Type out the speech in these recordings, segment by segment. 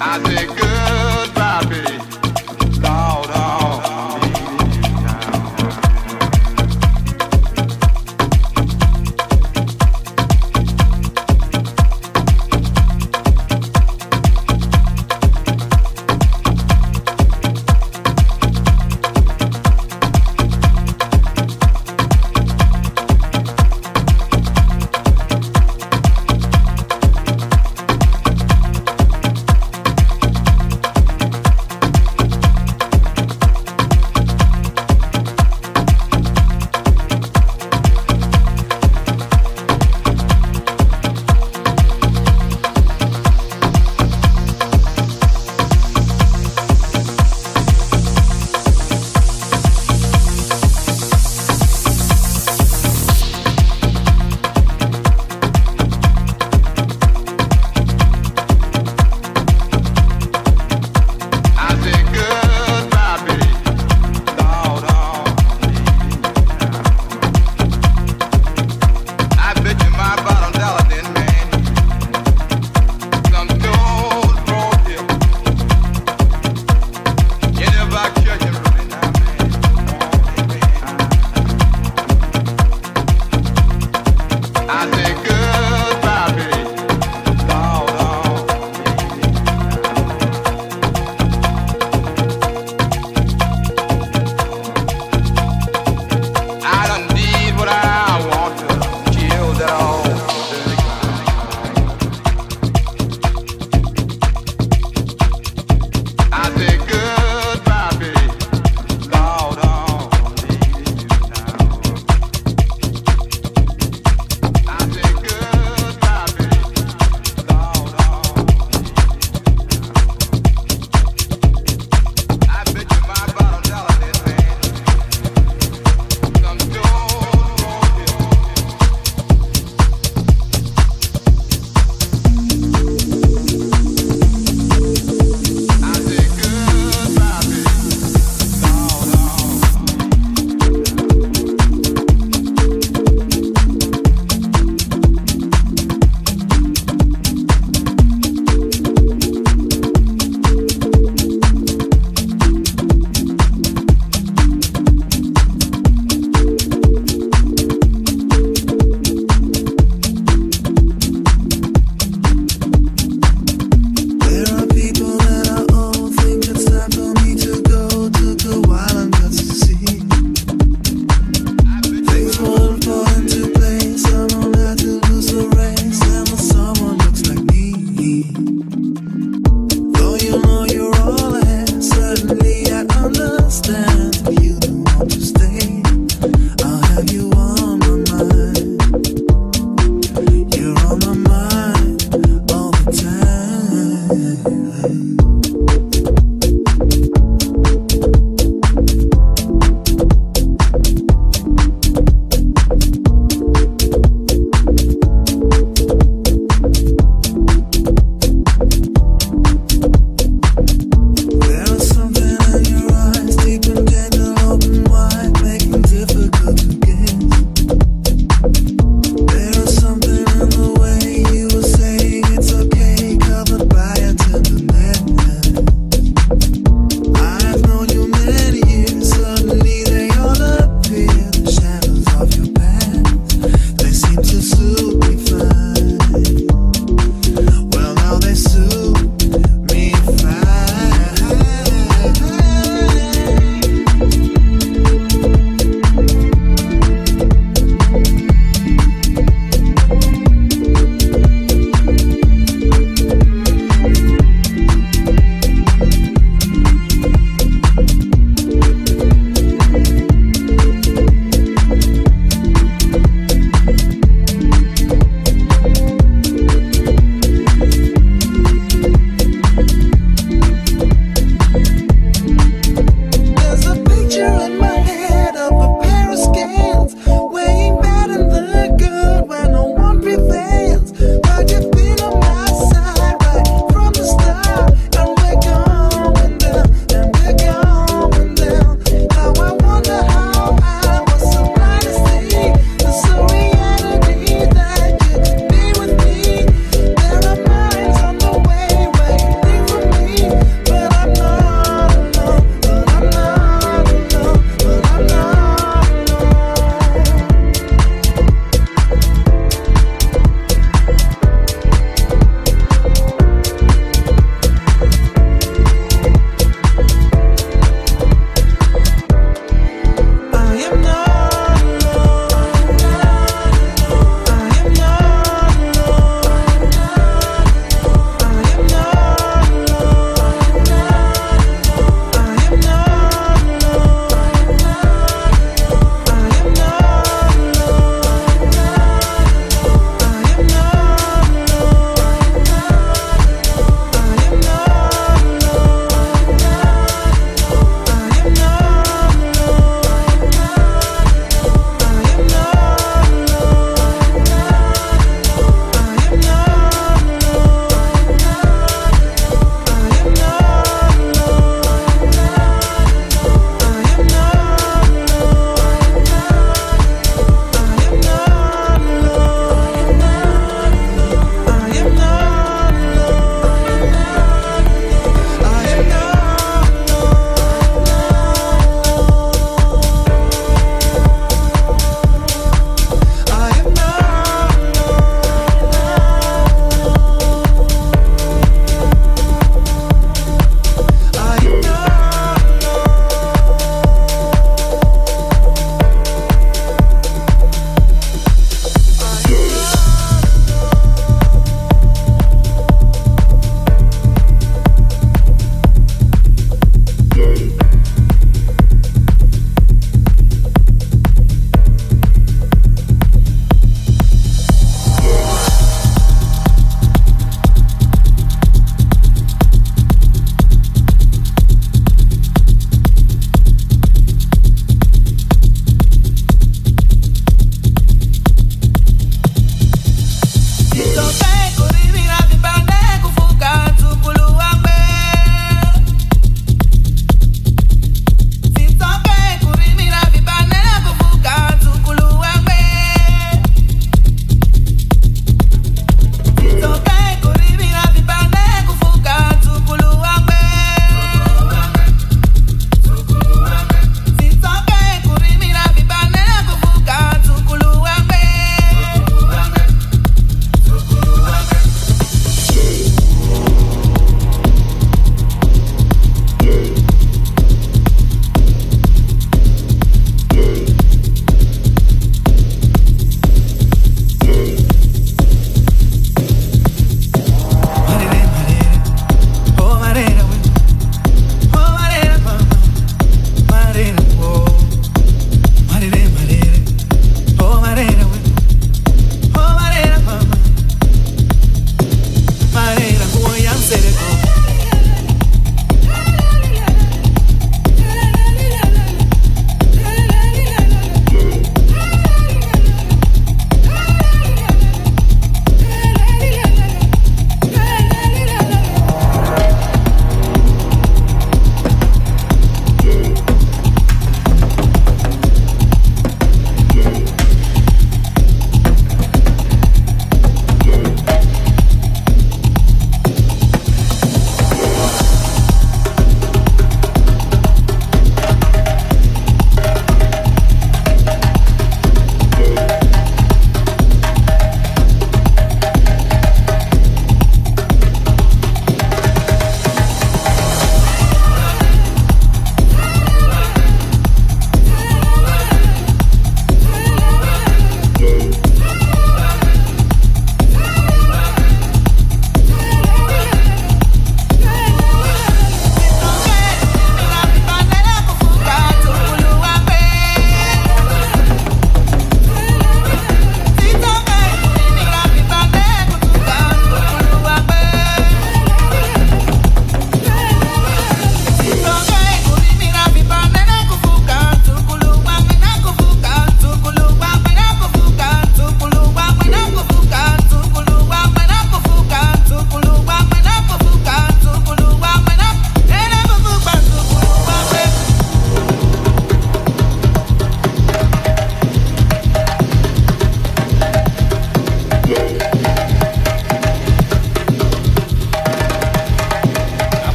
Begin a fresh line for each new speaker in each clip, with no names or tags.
I think.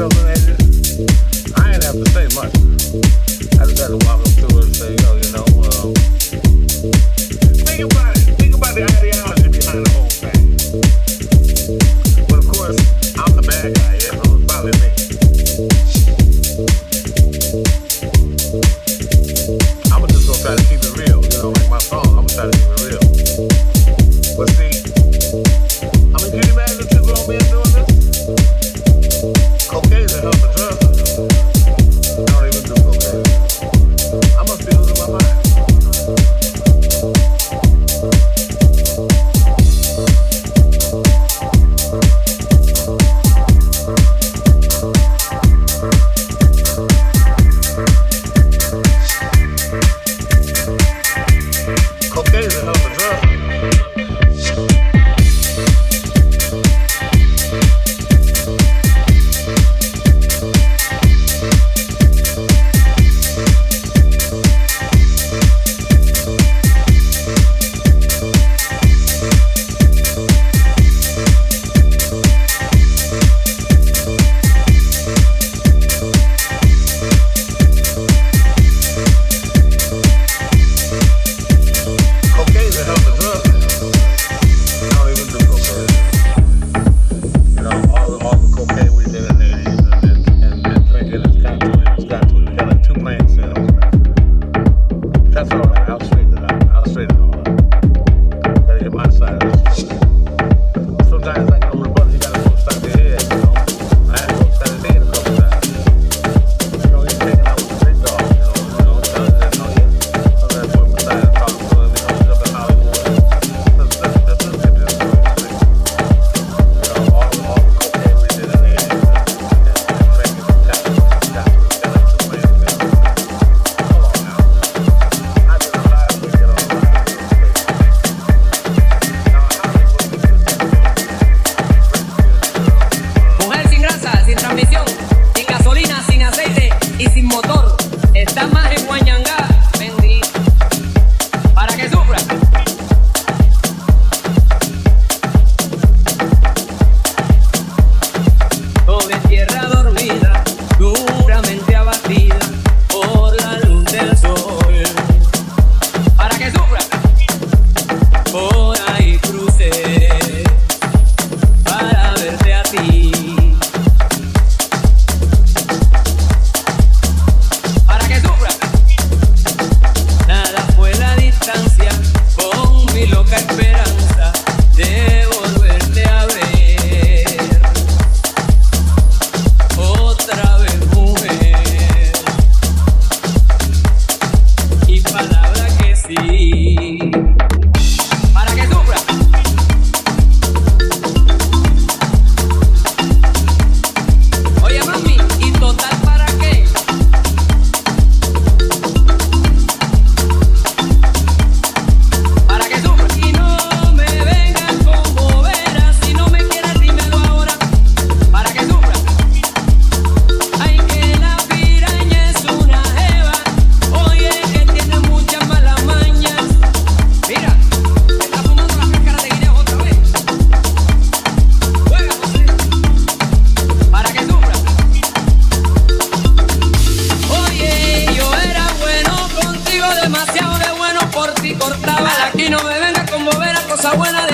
Cocaine is a hell of a drug. I don't even do cocaine.
buena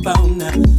bound.